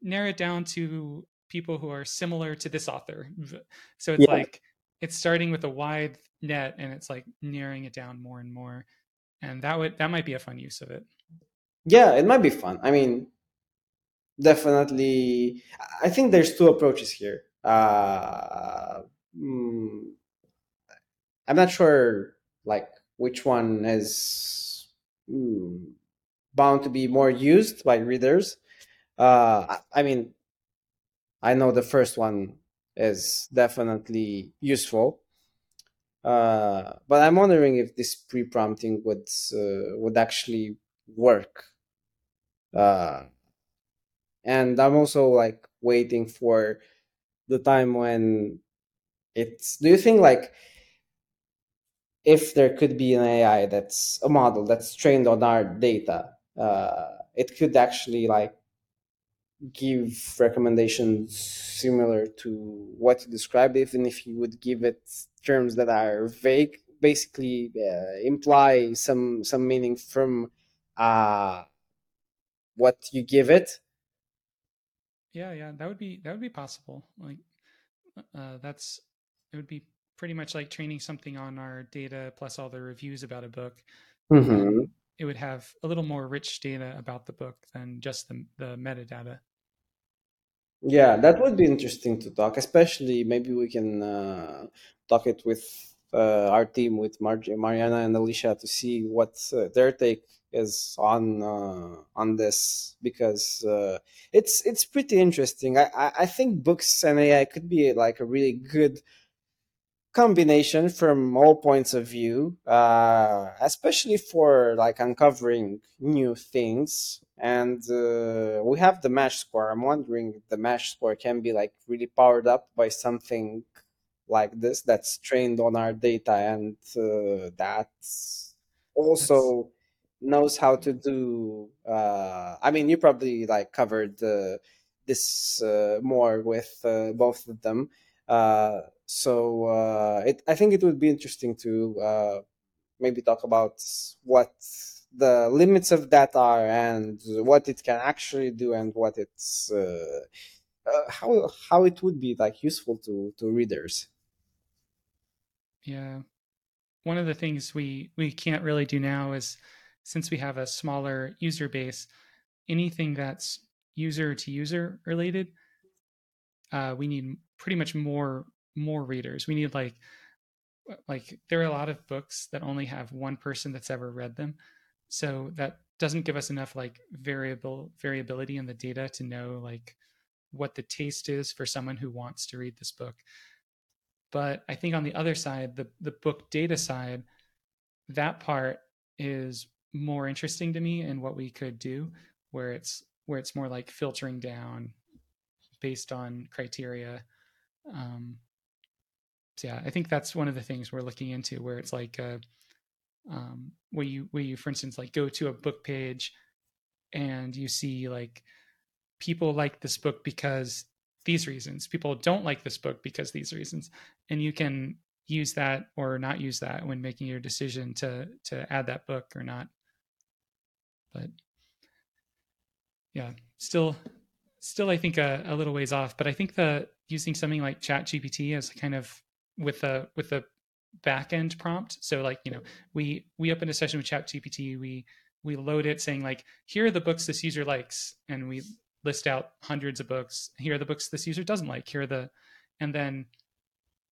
narrow it down to people who are similar to this author so it's yeah. like it's starting with a wide net and it's like narrowing it down more and more and that would that might be a fun use of it yeah it might be fun. I mean definitely i think there's two approaches here. Uh mm, i'm not sure like which one is Hmm, bound to be more used by readers. Uh, I mean, I know the first one is definitely useful, uh, but I'm wondering if this pre-prompting would uh, would actually work. Uh, and I'm also like waiting for the time when it's. Do you think like if there could be an AI that's a model that's trained on our data, uh, it could actually like give recommendations similar to what you described, even if you would give it terms that are vague, basically uh, imply some some meaning from uh, what you give it. Yeah, yeah, that would be that would be possible. Like uh, that's it would be pretty much like training something on our data plus all the reviews about a book. Mm-hmm. it would have a little more rich data about the book than just the, the metadata. Yeah, that would be interesting to talk, especially maybe we can uh, talk it with uh, our team with Mar- Mariana and Alicia to see what uh, their take is on uh, on this because uh, it's it's pretty interesting. I, I I think books and AI could be like a really good combination from all points of view, uh, especially for like uncovering new things. And uh, we have the mesh score. I'm wondering if the mesh score can be like really powered up by something like this that's trained on our data and uh, that's also knows how to do. Uh, I mean, you probably like covered uh, this uh, more with uh, both of them. Uh, so uh, it, I think it would be interesting to uh, maybe talk about what the limits of that are and what it can actually do and what it's uh, uh, how how it would be like useful to to readers. Yeah, one of the things we we can't really do now is since we have a smaller user base, anything that's user to user related, uh, we need pretty much more more readers. We need like like there are a lot of books that only have one person that's ever read them. So that doesn't give us enough like variable variability in the data to know like what the taste is for someone who wants to read this book. But I think on the other side, the the book data side, that part is more interesting to me and what we could do where it's where it's more like filtering down based on criteria. Um, so yeah, I think that's one of the things we're looking into where it's like uh, um, where you where you for instance like go to a book page and you see like people like this book because these reasons. People don't like this book because these reasons. And you can use that or not use that when making your decision to to add that book or not but yeah still still i think a, a little ways off but i think the using something like chat gpt as kind of with a with a backend prompt. So like, you know, we we open a session with Chat GPT, we we load it saying like, here are the books this user likes, and we list out hundreds of books. Here are the books this user doesn't like. Here are the and then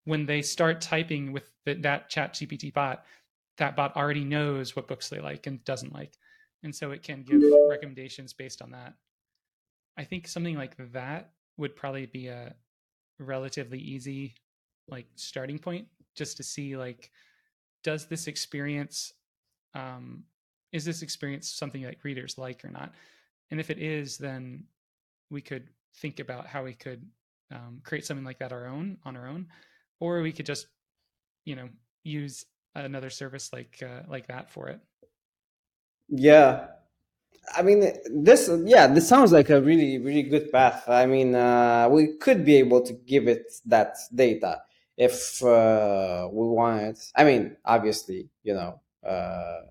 when they start typing with the, that chat gpt bot that bot already knows what books they like and doesn't like and so it can give recommendations based on that. I think something like that would probably be a relatively easy like starting point just to see like does this experience um is this experience something that readers like or not? And if it is then we could think about how we could um, create something like that our own on our own or we could just you know use another service like uh, like that for it yeah I mean, this yeah, this sounds like a really really good path. I mean, uh, we could be able to give it that data if uh, we want I mean, obviously, you know, uh,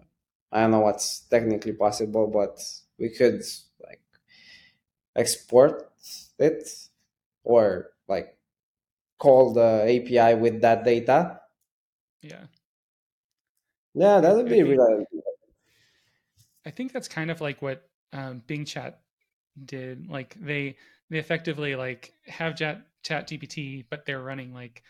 I don't know what's technically possible, but we could like export it or like call the API with that data. Yeah. Yeah, that would be really. I think that's kind of like what um, Bing Chat did. Like they they effectively like have Chat Chat GPT, but they're running like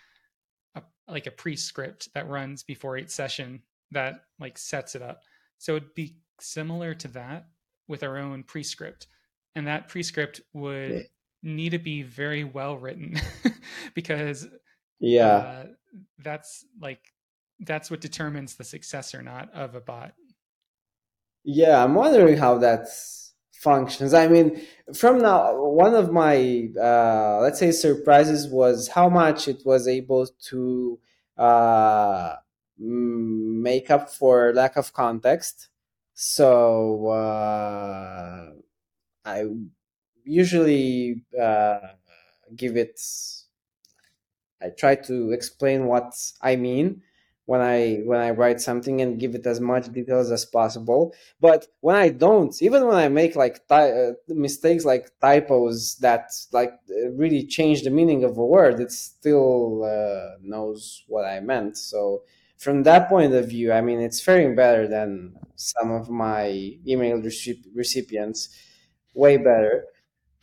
a like a pre-script that runs before each session that like sets it up. So it'd be similar to that with our own pre-script. And that pre-script would yeah. need to be very well written *laughs* because yeah. Uh, that's like that's what determines the success or not of a bot. Yeah, I'm wondering how that functions. I mean, from now, one of my uh, let's say surprises was how much it was able to uh, make up for lack of context. So uh, I usually uh, give it. I try to explain what I mean, when I when I write something and give it as much details as possible. But when I don't, even when I make like ty- uh, mistakes like typos that like really change the meaning of a word, it still uh, knows what I meant. So from that point of view, I mean, it's faring better than some of my email recip- recipients, way better.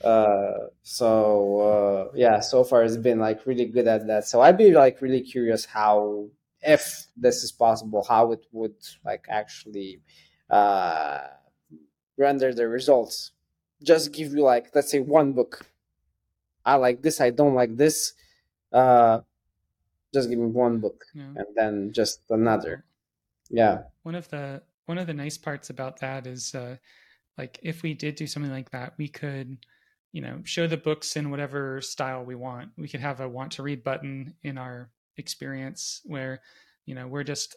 Uh, so uh, yeah, so far it's been like really good at that. So I'd be like really curious how, if this is possible, how it would like actually uh, render the results. Just give you like let's say one book. I like this. I don't like this. Uh, just give me one book Yeah. and then just another. Yeah. One of the one of the nice parts about that is uh, like if we did do something like that, we could, you know, show the books in whatever style we want. We could have a want to read button in our experience where, you know, we're just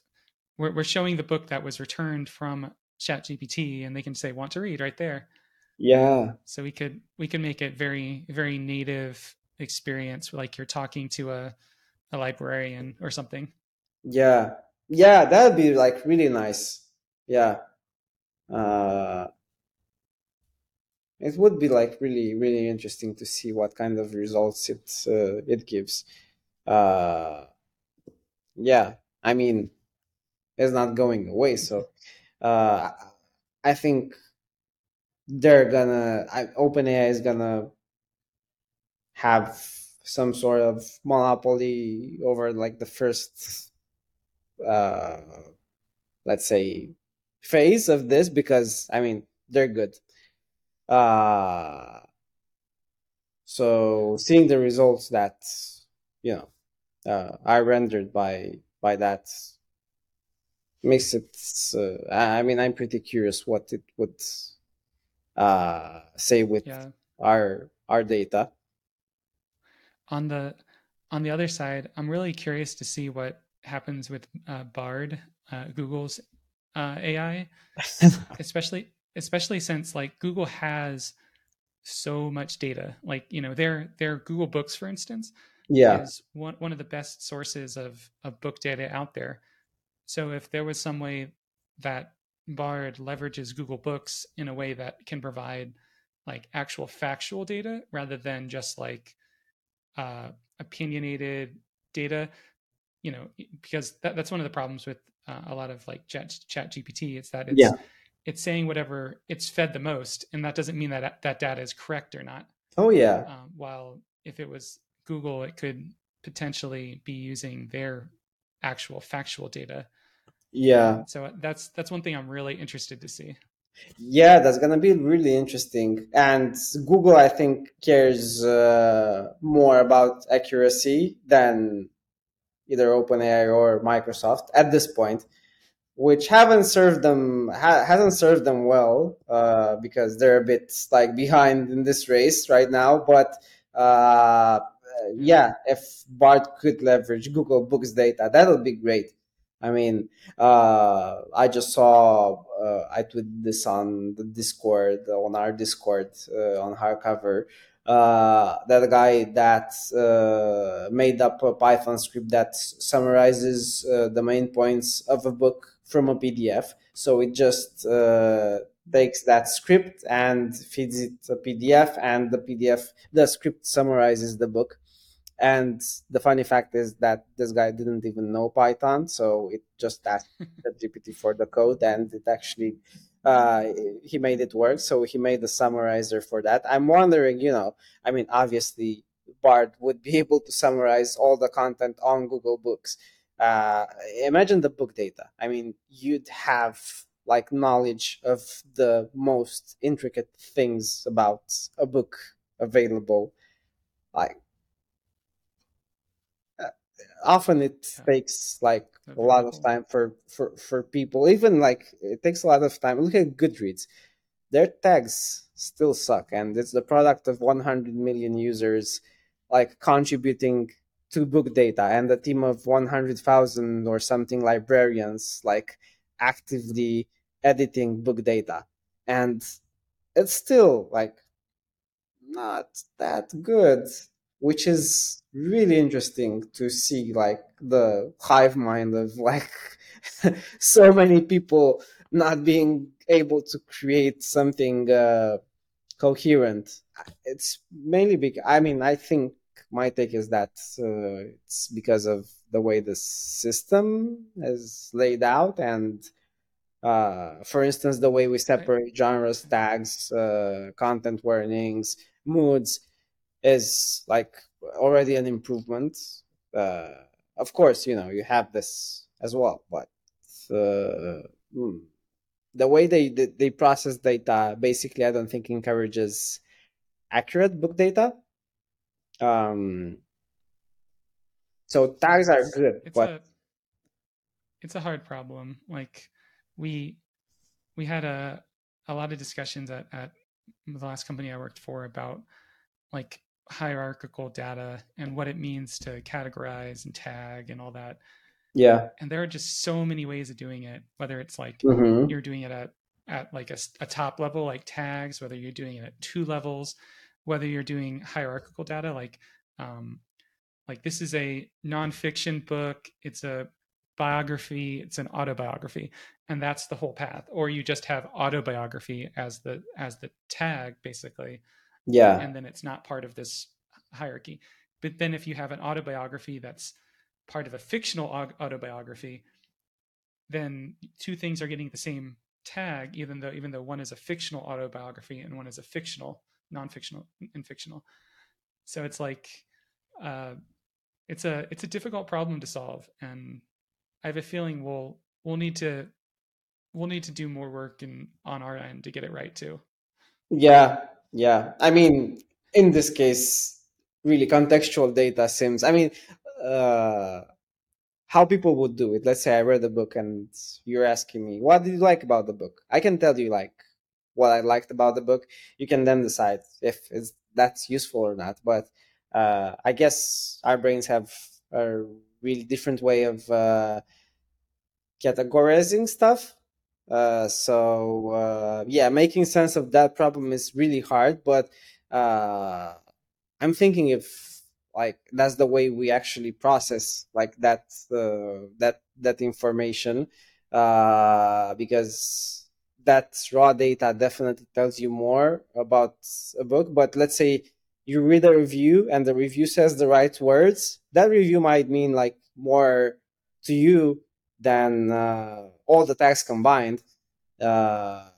we're, we're showing the book that was returned from ChatGPT, and they can say want to read right there. Yeah. So we could we could make it very very native experience, like you're talking to a a librarian or something. Yeah. Yeah, that'd be like really nice. Yeah. Uh it would be like really really interesting to see what kind of results it uh, it gives. Uh yeah, I mean it's not going away, so uh I think they're gonna I, OpenAI is gonna have some sort of monopoly over like the first uh let's say phase of this because i mean they're good. Uh so seeing the results that you know uh, are rendered by by that makes it uh, i mean i'm pretty curious what it would uh say with Yeah. our our data On the on the other side, I'm really curious to see what happens with uh, Bard, uh, Google's uh, AI, *laughs* especially especially since like Google has so much data. Like you know, their their Google Books, for instance, yeah is one one of the best sources of of book data out there. So if there was some way that Bard leverages Google Books in a way that can provide like actual factual data rather than just like uh, opinionated data, you know, because that, that's one of the problems with uh, a lot of like chat, chat GPT. It's that it's Yeah. it's saying whatever it's fed the most, and that doesn't mean that that data is correct or not. oh yeah Um, while if it was Google, it could potentially be using their actual factual data. yeah So that's that's one thing I'm really interested to see. Yeah, that's gonna be really interesting. And Google, I think, cares uh, more about accuracy than either OpenAI or Microsoft at this point, which haven't served them ha- hasn't served them well uh, because they're a bit like *laughs* behind in this race right now. But uh, yeah, if Bard could leverage Google Books data, that'll be great. I mean, uh, I just saw uh, I tweeted this on the Discord on our Discord uh, on hardcover. Uh, that a guy that uh, made up a Python script that summarizes uh, the main points of a book from a PDF. So it just uh, takes that script and feeds it a PDF, and the PDF, the script summarizes the book. And the funny fact is that this guy didn't even know Python, so it just asked *laughs* the GPT for the code, and it actually uh, he made it work. So he made the summarizer for that. I'm wondering, you know, I mean, obviously Bard would be *laughs* able to summarize all the content on Google Books. Uh, imagine the book data. I mean, you'd have like knowledge of the most intricate things about a book available. Like often it Yeah. takes like That'd a lot of time for for for people. Even like it takes a lot of time. Look at goodreads. Their tags still suck and it's the product of 100 million users like contributing to book data and a team of 100,000 or something librarians like actively editing book data. And it's still like not that good which is really interesting to see like the hive mind of like *laughs* so many people not being able to create something uh, coherent. It's mainly because I mean I think my take is that uh, it's because of the way the system is laid out and uh, for instance the way we separate genres tags uh, content warnings moods is like already an improvement. Uh, of course you know you have this as well but uh, hmm, the way they they process data basically i don't think encourages accurate book data. Um so tags are good it's but a it's a hard problem. Like we we had a a lot of discussions at at the last company i worked for about like hierarchical data and what it means to categorize and tag and all that. Yeah. And there are just so many ways of doing it whether it's like mm-hmm. you're doing it at at like a, a, top level like tags whether you're doing it at two levels whether you're doing hierarchical data like um, like this is a nonfiction book. It's a biography. It's an autobiography. And that's the whole path. Or you just have autobiography as the as the tag basically yeah and then it's not part of this hierarchy but then if you have an autobiography that's part of a fictional autobiography, then two things are getting the same tag, even though even though one is a fictional autobiography and one is a fictional, non-fictional, and fictional. So it's like uh, it's a it's a difficult problem to solve, and I have a feeling we'll we'll need to we'll need to do more work in on our end to get it right too. Yeah, yeah. I mean, in this case, really contextual data seems. I mean, uh, how people would do it. Let's say I read the book and you're asking me, what did you like about the book? I can tell you like what I liked about the book. You can then decide if that's useful or not. But uh, I guess our brains have a really different way of uh, categorizing stuff. Uh, so uh, yeah, making sense of that problem is really hard. But uh, I'm thinking if like that's the way we actually process like that uh, that that information uh, because that raw data definitely tells you more about a book but let's say you read a review and the review says the right words that review might mean like more to you than uh, all the tags combined uh,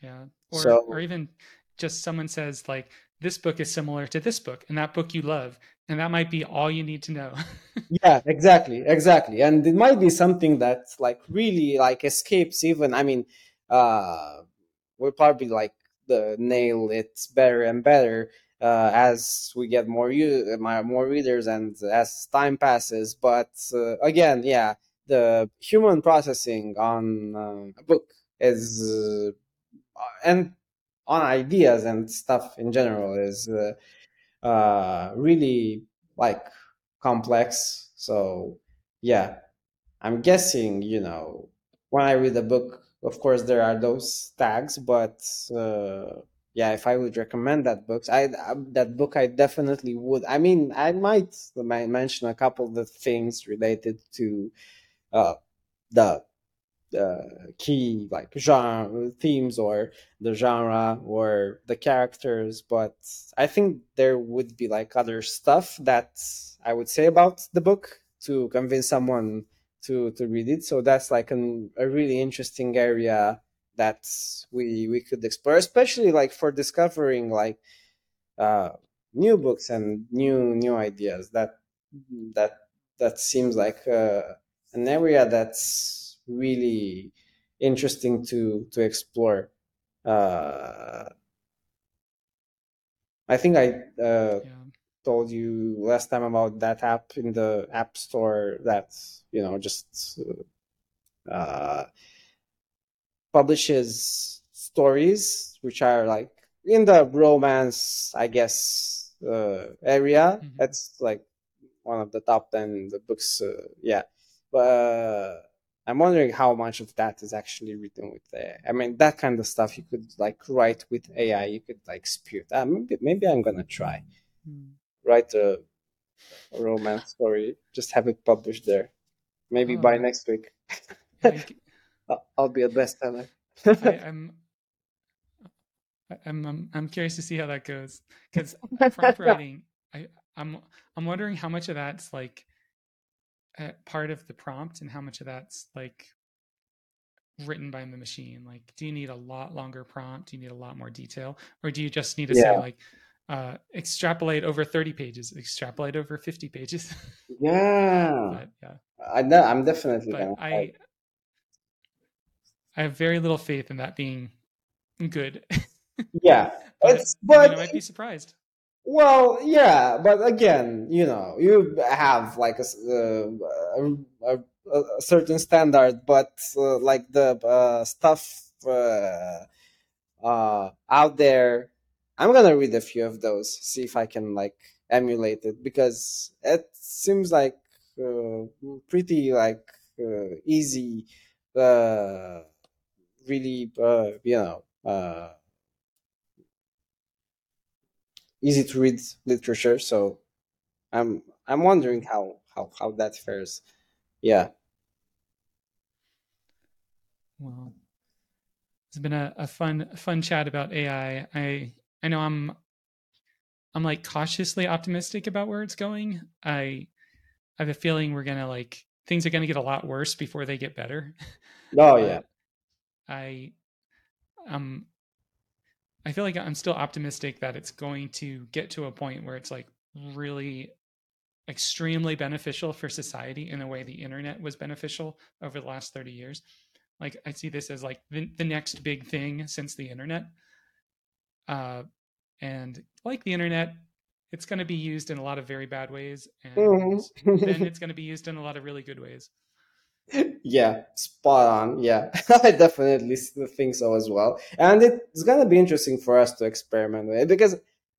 yeah or, so, or even just someone says like this book is similar to this book and that book you love and that might be all you need to know. *laughs* Yeah exactly exactly and it might be something that like really like escapes even i mean uh we'll probably like the nail it better and better uh, as we get more u- more readers and as time passes but uh, again yeah the human processing on uh, a book is uh, and on ideas and stuff in general is uh, really like complex. So yeah, I'm guessing you know when I read a book, of course there are those tags, but uh, yeah, if I would recommend that books, I that book I definitely would. I mean, I might mention a couple of the things related to uh, the uh, key like genre themes or the genre or the characters but i think there would be like other stuff that i would say about the book to convince someone to to read it. So that's like an, a really interesting area that we we could explore especially like for discovering like uh new books and new new ideas that that that seems like uh, an area that's really interesting to to explore. Uh, I think I uh, yeah. told you last time about that app in the App Store that you know just uh, publishes stories which are like in the romance, I guess, uh, area. Mm-hmm. That's like one of the top ten the books. Uh, yeah, but I'm wondering how much of that is actually written with AI. I mean, that kind of stuff you could like write with AI. You could like spew. Uh, maybe maybe I'm gonna try. Hmm. write a, a romance story. Just have it published there. Maybe Oh. by next week, *laughs* *laughs* I'll- I'll be a bestseller. I, *laughs* I'm, I'm, I'm, I'm curious to see how that goes because prompt writing, I, I'm, I'm wondering how much of that's like part of the prompt and how much of that's like written by the machine. Like, do you need a lot longer prompt? Do you need a lot more detail, or do you just need to say like, uh, extrapolate over 30 pages, extrapolate over 50 pages? *laughs* yeah, but yeah, I know, I'm definitely but gonna. I, I have very little faith in that being good. *laughs* yeah, but, it's but I might be surprised. Well, yeah, but again, you know, you have like a, uh, a, a, a certain standard, but uh, like the uh, stuff uh, uh, out there, I'm gonna read a few of those, see if I can like emulate it because it seems like uh, pretty like easy, really, you know. Easy to read literature. So I'm I'm wondering how how how that fares. Yeah. Well, it's been a, a fun fun chat about AI. I I know I'm I'm like cautiously optimistic about where it's going. I I have a feeling we're gonna like things are gonna get a lot worse before they get better. Oh *laughs* yeah. I um I feel like I'm still optimistic that it's going to get to a point where it's like really extremely beneficial for society in a way the internet was beneficial over the last 30 years. Like I see this as like the, the next big thing since the internet. Uh, and like the internet, it's going to be used in a lot of very bad ways, and then Mhm. *laughs* it's going to be used in a lot of really good ways. Yeah, spot on. Yeah, *laughs* I definitely think so as well. And it's gonna be interesting for us to experiment with it because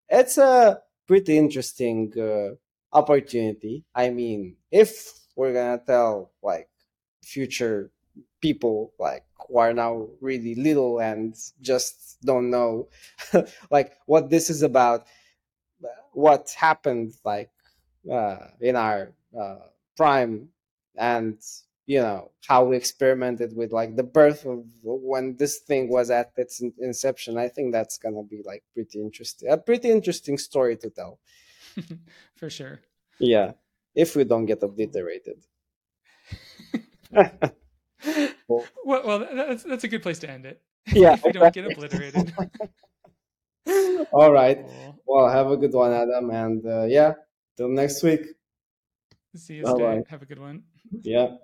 it's a pretty interesting uh, opportunity. I mean, if we're gonna tell like future people like who are now really little and just don't know *laughs* like what this is about what happened like uh, in our uh, prime and you know how we experimented with like the birth of when this thing was at its inception i think that's gonna be like pretty interesting a pretty interesting story to tell *laughs* For sure. yeah if we don't get obliterated *laughs* Well, Well, that's that's a good place to end it. *laughs* Yeah, if we don't get obliterated. all right Cool. well have a good one adam and uh, yeah till next week See you, Bye-bye. Have a good one. yeah